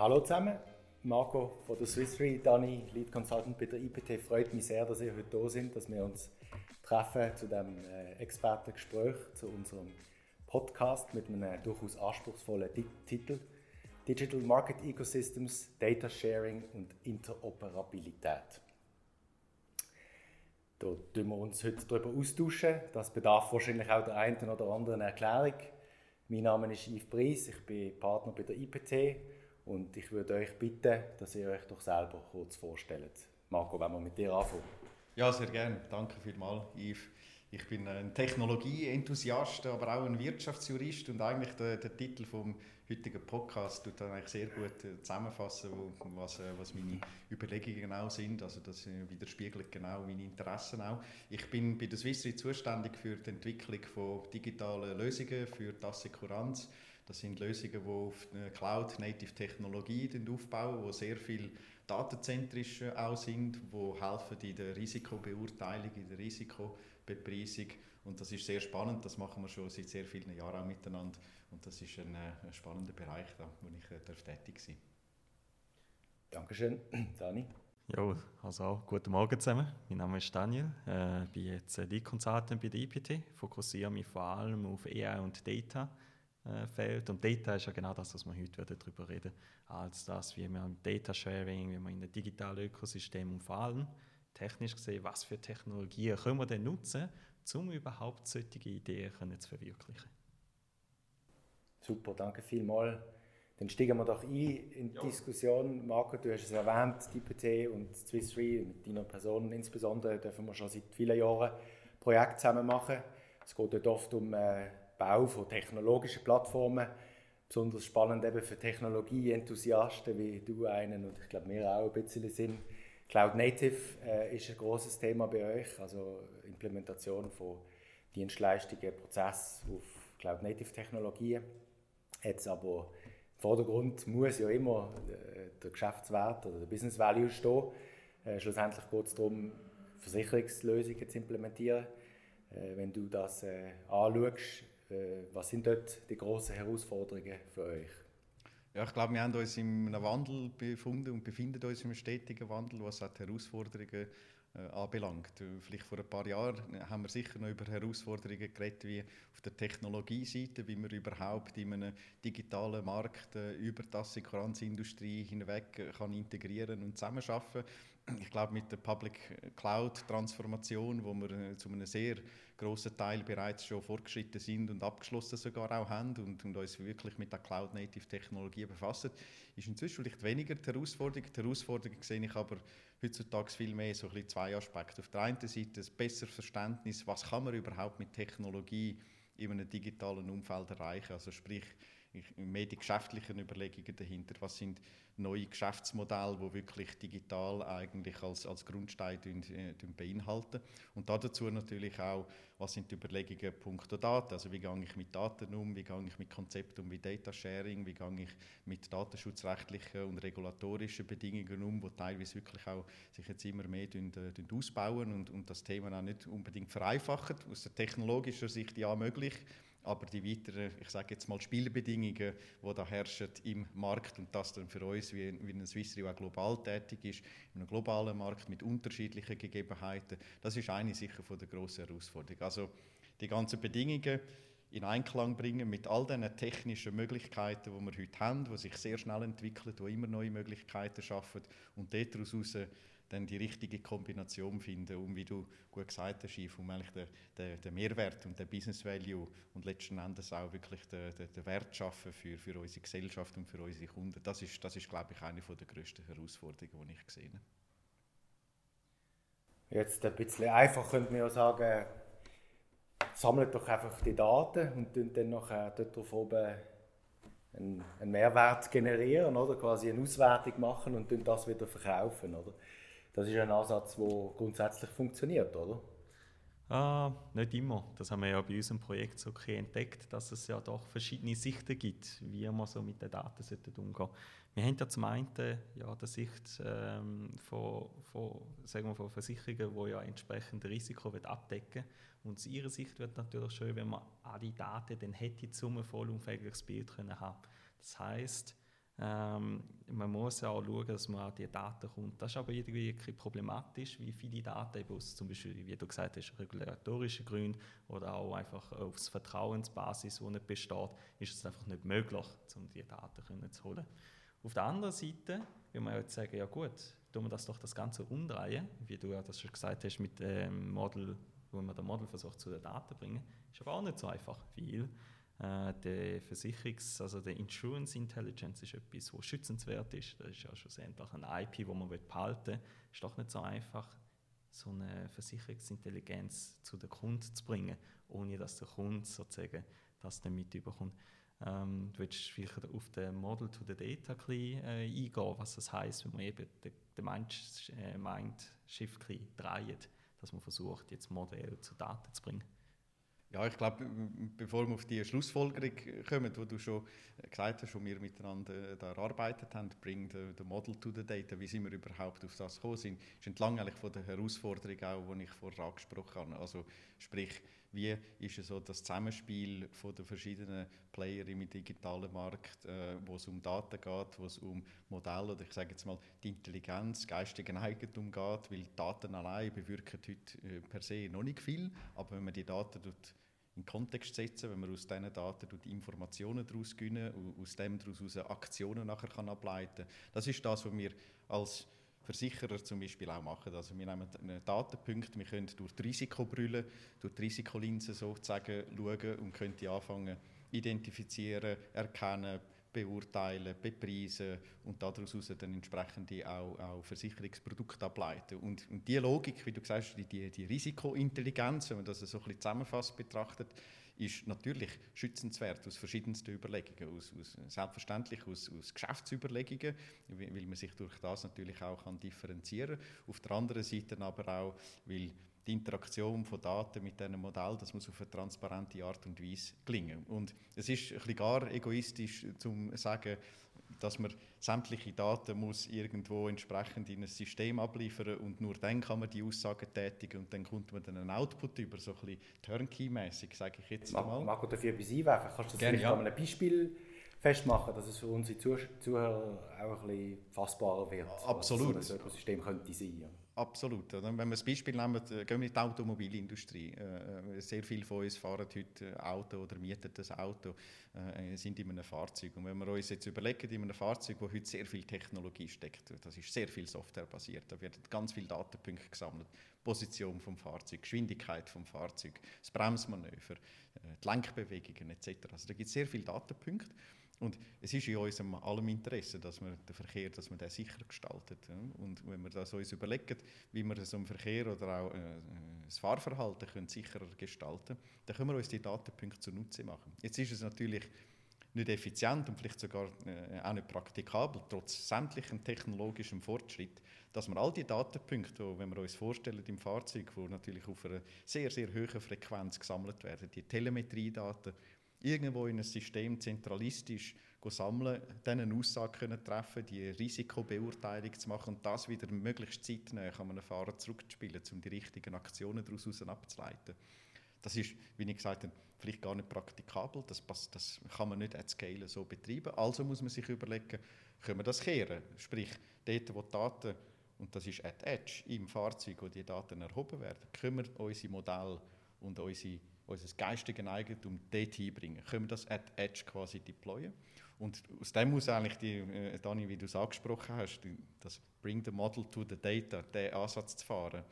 Hallo zusammen, Marco von der Swiss Re, Dani, Lead Consultant bei der IPT. Freut mich sehr, dass ihr heute da sind, dass wir uns treffen zu dem äh, Expertengespräch, zu unserem Podcast mit einem durchaus anspruchsvollen Titel Digital Market Ecosystems, Data Sharing und Interoperabilität. Da tun wir uns heute darüber austauschen. Das bedarf wahrscheinlich auch der einen oder anderen Erklärung. Mein Name ist Yves Preis, ich bin Partner bei der IPT und ich würde euch bitten, dass ihr euch doch selber kurz vorstellt. Marco, wenn wir mit dir anfangen. Ja, sehr gerne. Danke vielmals, Yves. Ich bin ein Technologieenthusiast, aber auch ein Wirtschaftsjurist und eigentlich der, der Titel vom heutigen Podcast tut dann eigentlich sehr gut äh, zusammenfassen, was, äh, was meine Überlegungen genau sind. Also das äh, widerspiegelt genau meine Interessen auch. Ich bin bei der Swiss Re zuständig für die Entwicklung von digitalen Lösungen für die Assekuranz. Das sind Lösungen, die auf Cloud-Native-Technologie aufbauen, die sehr viel datenzentrisch auch sind, die helfen in der Risikobeurteilung, in der Risikobepreisung. Und das ist sehr spannend, das machen wir schon seit sehr vielen Jahren auch miteinander. Und das ist ein, äh, ein spannender Bereich, da, wo ich äh, darf tätig sein Dankeschön, Dani. Ja, also auch guten Morgen zusammen. Mein Name ist Daniel. Ich äh, bin jetzt Lead Consultant bei der IPT. Fokussiere mich vor allem auf AI und Data äh, Feld. Und Data ist ja genau das, was wir heute darüber reden als das, wie wir im Data Sharing, wie wir in einem digitalen Ökosystem und vor allem technisch gesehen, was für Technologien können wir denn nutzen, um überhaupt solche Ideen zu verwirklichen. Super, danke vielmals. Dann steigen wir doch ein in die ja. Diskussion. Marco, du hast es erwähnt, die IPT und Swiss Re, mit deiner Person insbesondere, dürfen wir schon seit vielen Jahren Projekte zusammen machen. Es geht dort oft um äh, Bau von technologischen Plattformen. Besonders spannend eben für Technologieenthusiasten wie du einen und ich glaube wir auch ein bisschen sind. Cloud Native äh, ist ein großes Thema bei euch, also Implementation von Dienstleistungen, Prozessen auf Cloud Native Technologien. Jetzt aber im Vordergrund muss ja immer äh, der Geschäftswert oder der Business Value stehen. Äh, schlussendlich geht es darum, Versicherungslösungen zu implementieren. Äh, wenn du das äh, anschaust, was sind dort die grossen Herausforderungen für euch? Ja, ich glaube, wir haben uns in einem Wandel befunden und befinden uns einem stetigen Wandel, was auch die Herausforderungen äh, anbelangt. Vielleicht vor ein paar Jahren haben wir sicher noch über Herausforderungen geredet, wie auf der Technologieseite, wie man überhaupt in einem digitalen Markt äh, über die Assekuranzindustrie hinweg äh, kann integrieren und zusammenarbeiten ich glaube, mit der Public Cloud Transformation, wo wir äh, zu einem sehr großen Teil bereits schon fortgeschritten sind und abgeschlossen sogar auch haben und, und uns wirklich mit der Cloud Native Technologie befassen, ist inzwischen vielleicht weniger die Herausforderung. Die Herausforderung sehe ich aber heutzutage viel mehr so ein bisschen zwei Aspekte. Auf der einen Seite ein besseres Verständnis, was kann man überhaupt mit Technologie in einem digitalen Umfeld erreichen. Also sprich, mehr die geschäftlichen Überlegungen dahinter. Was sind neue Geschäftsmodelle, die wirklich digital eigentlich als, als Grundstein äh, beinhalten. Und dazu natürlich auch, was sind die Überlegungen punkto Daten, also wie gehe ich mit Daten um, wie gehe ich mit Konzepten um wie Data Sharing, wie gehe ich mit datenschutzrechtlichen und regulatorischen Bedingungen um, die teilweise wirklich auch sich jetzt immer mehr äh, ausbauen und, und das Thema auch nicht unbedingt vereinfachen. Aus der technologischen Sicht ja möglich, aber die weiteren, ich sage jetzt mal Spielbedingungen, die da herrschen im Markt und das dann für uns, wie, wie ein Swiss Re auch global tätig ist, in einem globalen Markt mit unterschiedlichen Gegebenheiten, das ist eine sicher von der grossen Herausforderung. Also die ganzen Bedingungen in Einklang bringen mit all den technischen Möglichkeiten, die wir heute haben, die sich sehr schnell entwickeln, die immer neue Möglichkeiten schaffen und daraus dann die richtige Kombination finden, um, wie du gut gesagt hast, um eigentlich den, den, den, Mehrwert und den Business Value und letzten Endes auch wirklich den, den, den Wert schaffen für, für unsere Gesellschaft und für unsere Kunden. Das ist, das ist glaube ich, eine der grössten Herausforderungen, die ich gesehen habe. Jetzt ein bisschen einfach könnte man ja sagen, sammelt doch einfach die Daten und dann nachher dort drauf oben einen, einen Mehrwert generieren, oder? quasi eine Auswertung machen und dann das wieder verkaufen. Oder? Das ist ein Ansatz, der grundsätzlich funktioniert, oder? Ah, nicht immer. Das haben wir ja bei unserem Projekt so entdeckt, dass es ja doch verschiedene Sichten gibt, wie man so mit den Daten umgehen sollte. Wir haben ja zum einen ja, die Sicht ähm, von, von, sagen wir, von Versicherungen, die ja entsprechend Risiko abdecken Und aus ihrer Sicht wird natürlich schön, wenn man all die Daten dann hätte, um ein vollumfängliches Bild können haben. Das heißt, Ähm, man muss auch schauen, dass man an die Daten kommt. Das ist aber irgendwie problematisch, wie viele Daten aus, zum Beispiel, wie du gesagt hast, regulatorischen Gründen oder auch einfach aus Vertrauensbasis, die nicht besteht, ist es einfach nicht möglich, um die Daten zu holen. Auf der anderen Seite will man jetzt sagen, ja gut, tun wir das doch das Ganze umdrehen, wie du ja das schon gesagt hast mit dem Model, wo man das Model versucht zu den Daten zu bringen, ist aber auch nicht so einfach, weil äh, der Versicherungs-, also der Insurance Intelligence ist etwas, was schützenswert ist. Das ist ja schlussendlich ein IP, wo man behalten will. Ist doch nicht so einfach, so eine Versicherungsintelligenz zu den Kunden zu bringen, ohne dass der Kunde sozusagen das dann mitbekommt. Ähm, du willst vielleicht auf den Model to the Data ein äh, eingehen, was das heißt, wenn man eben den, den äh, Mindshift dreht, dass man versucht, jetzt Modell zu Daten zu bringen. Ja, ich glaube, bevor wir auf die Schlussfolgerung kommen, wo du schon gesagt hast, wo wir miteinander da erarbeitet haben, bring the, the model to the data, wie sind wir überhaupt auf das gekommen sind, ist entlang eigentlich von der Herausforderung auch, die ich vorher angesprochen habe. Also sprich, wie ist so das Zusammenspiel von den verschiedenen Player im digitalen Markt, äh, wo es um Daten geht, wo es um Modelle oder ich sage jetzt mal die Intelligenz, geistigen Eigentum geht, weil Daten allein bewirken heute äh, per se noch nicht viel, aber wenn man die Daten dort in Kontext setzen, wenn man aus diesen Daten die Informationen daraus gewinnen, aus dem daraus Aktionen nachher kann ableiten. Das ist das, was wir als Versicherer zum Beispiel auch machen. Also wir nehmen einen Datenpunkt, wir können durch die Risikobrille, durch die Risikolinse sozusagen schauen und können die anfangen identifizieren, erkennen, beurteilen, bepreisen und daraus dann entsprechende auch, auch Versicherungsprodukte ableiten. Und, und die Logik, wie du gesagt hast, die, die Risikointelligenz, wenn man das so ein bisschen zusammenfassend betrachtet, ist natürlich schützenswert aus verschiedensten Überlegungen, aus, aus, selbstverständlich aus, aus Geschäftsüberlegungen, weil man sich durch das natürlich auch kann differenzieren kann. Auf der anderen Seite aber auch, weil die Interaktion von Daten mit diesem Modell, das muss auf eine transparente Art und Weise gelingen. Und es ist ein bisschen gar egoistisch, zu sagen, dass man sämtliche Daten muss irgendwo entsprechend in ein System abliefern und nur dann kann man die Aussagen tätigen und dann kommt man dann einen Output über, so ein bisschen Turnkey-mäßig, sage ich jetzt mal. Marco, dafür etwas einwerfen? Kannst du das Gerne, vielleicht ja. an einem Beispiel festmachen, dass es für unsere Zuhörer auch ein bisschen fassbarer wird? Absolut. Was so ein Ökosystem könnte sein. Ja. Absolut. Oder? Wenn wir das Beispiel nehmen, äh, gehen wir in die Automobilindustrie. Äh, äh, sehr viele von uns fahren heute Auto oder mieten das Auto, sind in einem Fahrzeug. Und wenn wir uns jetzt überlegen, in einem Fahrzeug, wo heute sehr viel Technologie steckt, das ist sehr viel softwarebasiert, da werden ganz viele Datenpunkte gesammelt. Position vom Fahrzeug, Geschwindigkeit vom Fahrzeug, das Bremsmanöver, die Lenkbewegungen etc. Also da gibt es sehr viele Datenpunkte. Und es ist in unserem allem Interesse, dass man den Verkehr dass man den sicher gestaltet. Und wenn wir das uns überlegen, wie wir so im Verkehr oder auch äh, das Fahrverhalten können sicherer gestalten können, dann können wir uns die Datenpunkte zunutze machen. Jetzt ist es natürlich nicht effizient und vielleicht sogar äh, auch nicht praktikabel, trotz sämtlichem technologischem Fortschritt, dass wir all die Datenpunkte, wenn wir uns vorstellen im Fahrzeug, wo natürlich auf einer sehr, sehr hohen Frequenz gesammelt werden, die Telemetriedaten, irgendwo in ein System zentralistisch sammeln, dann eine Aussage treffen, die Risikobeurteilung zu machen und das wieder möglichst zeitnah an einen Fahrer zurückzuspielen, um die richtigen Aktionen daraus abzuleiten. Das ist, wie ich gesagt habe, vielleicht gar nicht praktikabel, das, das kann man nicht at scale so betreiben. Also muss man sich überlegen, können wir das kehren? Sprich, dort, wo die Daten, und das ist at edge, im Fahrzeug, wo die Daten erhoben werden, können wir unsere Modelle und unsere unser geistiges Eigentum dort hinbringen. Können wir das at Edge quasi deployen? Und aus dem muss eigentlich, die, äh, Dani, wie du es angesprochen hast, das Bring the Model to the Data, den Ansatz zu fahren,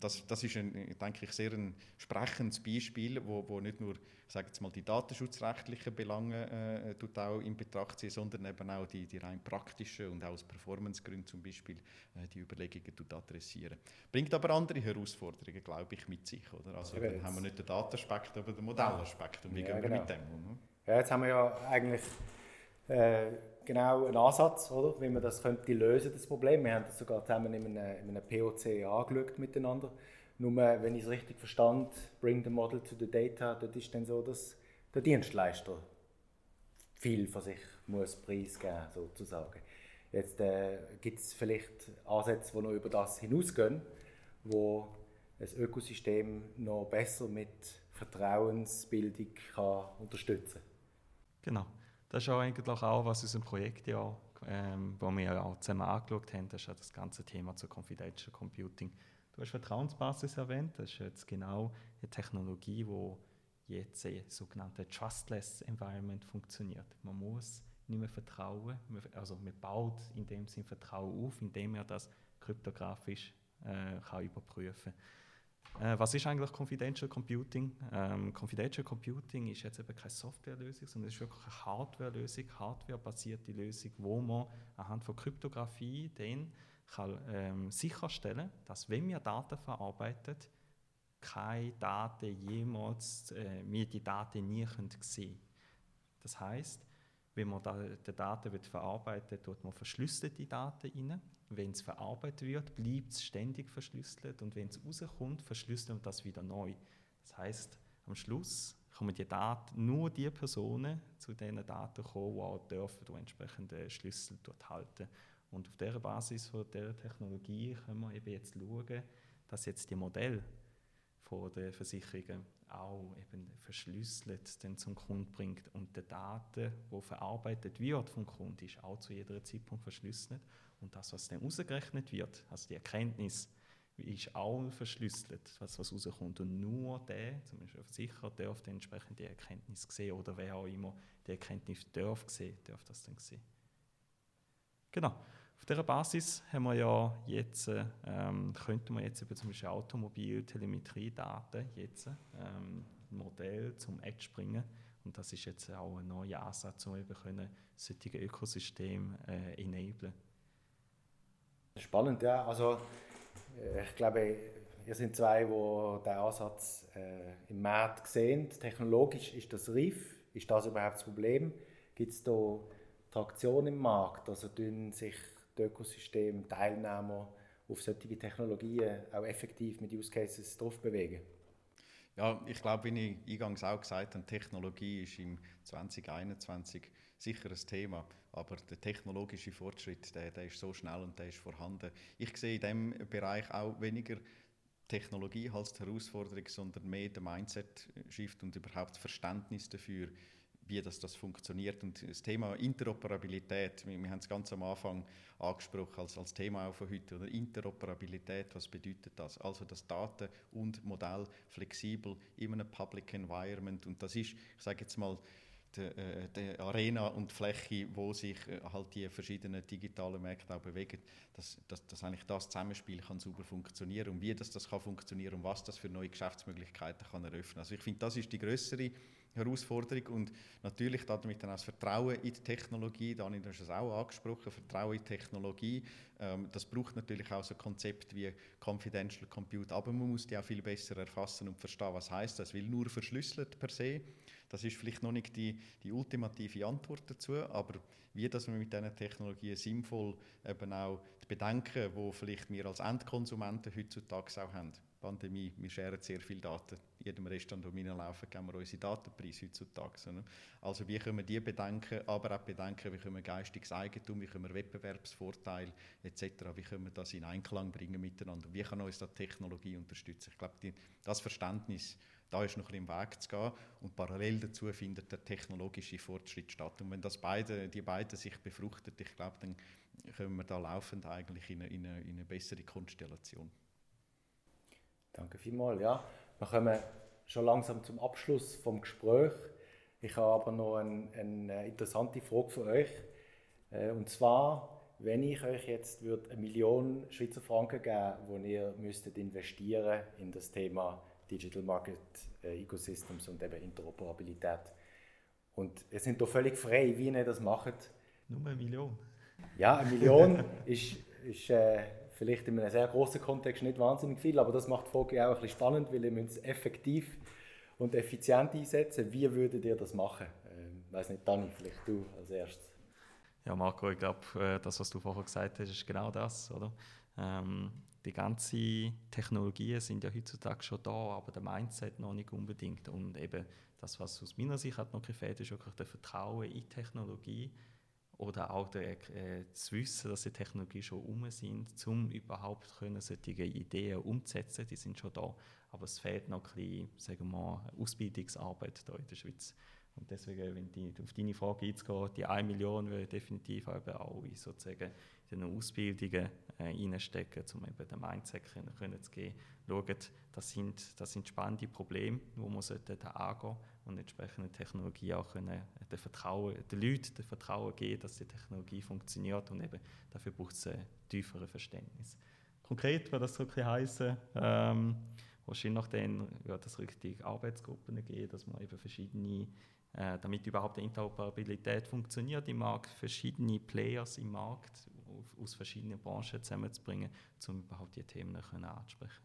das, das ist, ein, denke ich, sehr ein sprechendes Beispiel, wo, wo nicht nur sage jetzt mal, die datenschutzrechtlichen Belange äh, auch in Betracht ziehen, sondern eben auch die, die rein praktischen und auch aus Performancegründen zum Beispiel äh, die Überlegungen adressieren. Bringt aber andere Herausforderungen, glaube ich, mit sich. Oder? Also ja, dann haben wir nicht den Datenaspekt, aber den Modellaspekt. Und wie ja, gehen wir genau. mit dem um? Ja, jetzt haben wir ja eigentlich äh, genau einen Ansatz, oder? wie man das könnte lösen, das Problem. Wir haben das sogar zusammen in einem, in einem POC angeschaut miteinander. Nur, wenn ich es richtig verstand, bring the model to the data, das ist dann so, dass der Dienstleister viel von sich muss preisgeben sozusagen. Jetzt äh, gibt es vielleicht Ansätze, die noch über das hinausgehen, wo ein Ökosystem noch besser mit Vertrauensbildung kann unterstützen Genau. Das ist auch eigentlich auch, was unser Projekt ja ähm, wo wir auch zusammen angeschaut haben, das ist das ganze Thema zu Confidential Computing. Du hast Vertrauensbasis erwähnt, das ist jetzt genau eine Technologie, die jetzt ein sogenanntes Trustless Environment funktioniert. Man muss nicht mehr vertrauen, also man baut in dem Sinn Vertrauen auf, indem er das kryptografisch äh, kann überprüfen äh, was ist eigentlich Confidential Computing? Ähm, Confidential Computing ist jetzt eben keine Softwarelösung, sondern es ist wirklich eine Hardwarelösung, Hardwarebasierte Lösung, wo man anhand von Kryptographie dann kann, ähm, sicherstellen dass wenn wir Daten verarbeiten, keine Daten jemals, äh, wir die Daten nie können sehen Das heißt, wenn man da, die Daten verarbeiten tut man verschlüsselte Daten rein. Wenn es verarbeitet wird, bleibt es ständig verschlüsselt und wenn es rauskommt, verschlüsseln wir das wieder neu. Das heißt, am Schluss kommen die Daten nur die Personen zu diesen Daten kommen, die auch dürfen, die Schlüssel dort halten. Und auf dieser Basis von dieser Technologie können wir eben jetzt schauen, dass jetzt die Modelle von den Versicherungen auch eben verschlüsselt dann zum Kunden bringt und die Daten, die verarbeitet wird vom Kunden, ist auch zu jeder Zeitpunkt verschlüsselt und das, was dann ausgerechnet wird, also die Erkenntnis, ist auch verschlüsselt, was, was rauskommt. Und nur der, zum Beispiel ein Versicherer, darf dann entsprechend die Erkenntnis sehen oder wer auch immer die Erkenntnis darf sehen, darf das dann sehen. Genau. Auf dieser Basis haben wir ja jetzt, ähm, könnten wir jetzt eben zum Beispiel Automobil-Telemetriedaten jetzt ähm, Modell zum Edge bringen. Und das ist jetzt auch ein neuer Ansatz, um eben solche Ökosysteme äh, enablen. Spannend, ja. Also äh, ich glaube, ihr sind zwei, die diesen Ansatz äh, im Markt sehen. Technologisch ist das reif. Ist das überhaupt das Problem? Gibt es da Traktion im Markt? Also tun sich die Ökosystem, Teilnehmer auf solche Technologien auch effektiv mit Use Cases drauf bewegen? Ja, ich glaube, wie ich eingangs auch gesagt habe, Technologie ist im 2021 sicher ein Thema, aber der technologische Fortschritt, der, der ist so schnell und der ist vorhanden. Ich sehe in diesem Bereich auch weniger Technologie als Herausforderung, sondern mehr der Mindset-Shift und überhaupt Verständnis dafür, wie das, das funktioniert. Und das Thema Interoperabilität, wir, wir haben es ganz am Anfang angesprochen als, als Thema auch von heute, oder Interoperabilität, was bedeutet das? Also das Daten und Modell flexibel in einem Public Environment und das ist, ich sage jetzt mal, die, äh, die, Arena und Fläche, wo sich äh, halt die verschiedenen digitalen Märkte auch bewegen, dass, dass, dass eigentlich das Zusammenspiel kann super funktionieren und wie das, das kann funktionieren und was das für neue Geschäftsmöglichkeiten kann eröffnen. Also ich finde, das ist die größere Herausforderung. Und natürlich damit dann auch das Vertrauen in die Technologie, Daniel, du hast es auch angesprochen, Vertrauen in die Technologie, ähm, das braucht natürlich auch so ein Konzept wie Confidential Compute, aber man muss die auch viel besser erfassen und verstehen, was heißt das, weil nur verschlüsselt per se, das ist vielleicht noch nicht die, die ultimative Antwort dazu, aber wie dass man mit diesen Technologien sinnvoll eben auch die Bedenken, die vielleicht wir als Endkonsumenten heutzutage auch haben, Pandemie, wir scheren sehr viele Daten. Jedem Restaurant, wo wir laufen, geben wir unsere Datenpreise heutzutage. Also wie können wir die bedenken, aber auch bedenken, wie können wir geistiges Eigentum, wie können wir Wettbewerbsvorteile etc., wie können wir das in Einklang bringen miteinander, wie kann uns da Technologie unterstützen. Ich glaube, die, das Verständnis, da ist noch ein bisschen im Weg zu gehen und parallel dazu findet der technologische Fortschritt statt. Und wenn das beide, die beiden sich befruchten, ich glaube, dann kommen wir da laufend eigentlich in eine, in eine, in eine bessere Konstellation. Danke vielmals. Ja, wir kommen schon langsam zum Abschluss vom Gespräch. Ich habe aber noch ein, eine interessante Frage für euch. Äh, und zwar, wenn ich euch jetzt würde eine Million Schweizer Franken geben würde, die ihr müsstet investieren in das Thema Digital Market äh, Ecosystems und eben Interoperabilität. Und ihr seid da völlig frei, wie ihr das macht. Nur eine Million. Ja, eine Million ist, ist äh, vielleicht in einem sehr großen Kontext nicht wahnsinnig viel, aber das macht Frage auch ein bisschen spannend, weil ihr müsst es effektiv und effizient einsetzen. Wie würdet ihr das machen? Ähm, ich weiß nicht, Dani, vielleicht du als erstes. Ja, Marco, ich glaube, äh, das, was du vorher gesagt hast, ist genau das, oder? Ähm, die ganzen Technologien sind ja heutzutage schon da, aber der Mindset noch nicht unbedingt. Und eben das, was aus meiner Sicht hat noch gefehlt, ist wirklich das Vertrauen in Technologie oder auch der, äh, zu wissen, dass die Technologie schon um sind, um überhaupt können, solche Ideen umzusetzen. Die sind schon da, aber es fehlt noch ein bisschen, sagen wir mal, Ausbildungsarbeit hier in der Schweiz. Und deswegen, wenn die, auf deine Frage einzugehen, die 1 Million will definitiv auch in sozusagen den Ausbildungen äh, reinstecken, um eben den Mindset können, können zu geben. Schauen, das sind, das sind spannende Probleme, wo man sollte angehen und entsprechende Technologie auch können, den, Vertrauen, den Leuten das Vertrauen geben, dass die Technologie funktioniert und eben dafür braucht es ein tieferes Verständnis. Konkret würde das wirklich heißen, ähm, wahrscheinlich dann wird es richtig Arbeitsgruppen geben, dass man eben verschiedene äh, damit überhaupt die Interoperabilität funktioniert im Markt, verschiedene Players im Markt aus verschiedenen Branchen zusammenzubringen, um überhaupt die Themen anzusprechen.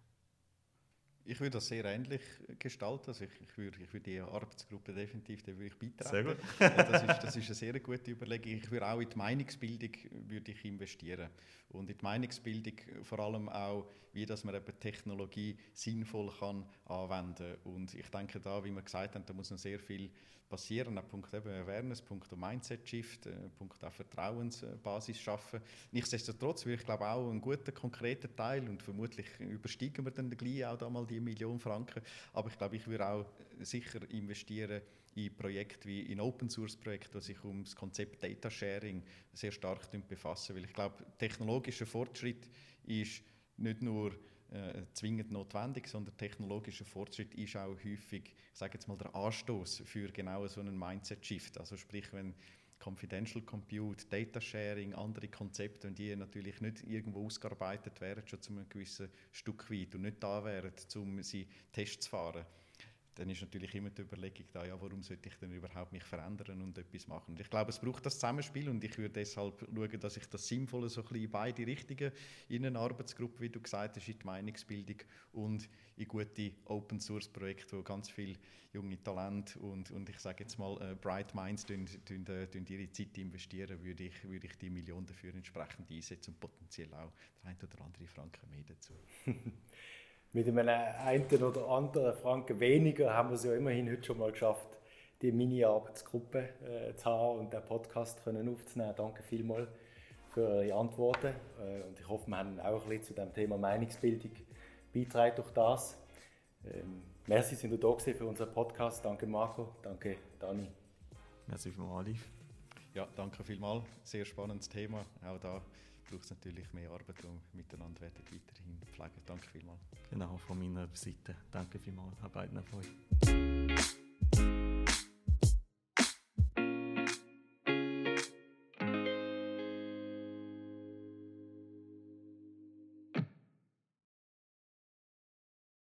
Ich würde das sehr ähnlich gestalten. Also ich, ich, würde, ich würde die Arbeitsgruppe definitiv würde ich beitreten. Sehr gut. das, ist, das ist eine sehr gute Überlegung. Ich würde auch in die Meinungsbildung würde ich investieren. Und in die Meinungsbildung vor allem auch, wie dass man eben Technologie sinnvoll kann anwenden Und ich denke da, wie wir gesagt haben, da muss noch sehr viel passieren. Auch Punkt eben Awareness, Punkt Mindset-Shift, äh, Punkt auch Vertrauensbasis schaffen. Nichtsdestotrotz würde ich glaube auch einen guten, konkreten Teil und vermutlich übersteigen wir dann gleich auch da mal die Million Franken. Aber ich glaube, ich würde auch sicher investieren in Projekte wie in Open Source Projekte, die sich um das Konzept Data Sharing sehr stark befassen. Weil ich glaube, technologischer Fortschritt ist nicht nur äh, zwingend notwendig, sondern technologischer Fortschritt ist auch häufig, ich sage jetzt mal, der Anstoß für genau so einen Mindset-Shift. Also sprich, wenn Confidential Compute, Data Sharing, andere Konzepte, wenn die natürlich nicht irgendwo ausgearbeitet wären, schon zu einem gewissen Stück weit und nicht da wären, um sie Tests zu fahren, dann ist natürlich immer die Überlegung da, ja, warum sollte ich denn überhaupt mich verändern und etwas machen? Ich glaube, es braucht das Zusammenspiel und ich würde deshalb schauen, dass ich das Sinnvolle so ein bisschen in beide Richtungen, in eine Arbeitsgruppe, wie du gesagt hast, in die Meinungsbildung und in gute Open-Source-Projekte, wo ganz viele junge Talente und, und ich sage jetzt mal äh, Bright Minds tun, tun, tun, tun ihre Zeit investieren, würde ich, würde ich die Millionen dafür entsprechend einsetzen und potenziell auch der ein oder andere Franken mehr dazu. mit einem einen oder anderen Franken weniger haben wir es ja immerhin heute schon mal geschafft, die Mini-Arbeitsgruppe äh, zu haben und den Podcast können aufzunehmen. Danke vielmals für eure Antworten äh, und ich hoffe, wir haben auch ein bisschen zu dem Thema Meinungsbildung beitragen durch das. Ähm, merci, sind ihr da für unseren Podcast. Danke Marco, danke Dani. Merci vielmals, Aliv. Ja, danke vielmals. Sehr spannendes Thema. Auch da braucht es natürlich mehr Arbeit und miteinander werden weiterhin pflegen. Danke vielmals. Genau, von meiner Seite. Danke vielmals an beiden von euch.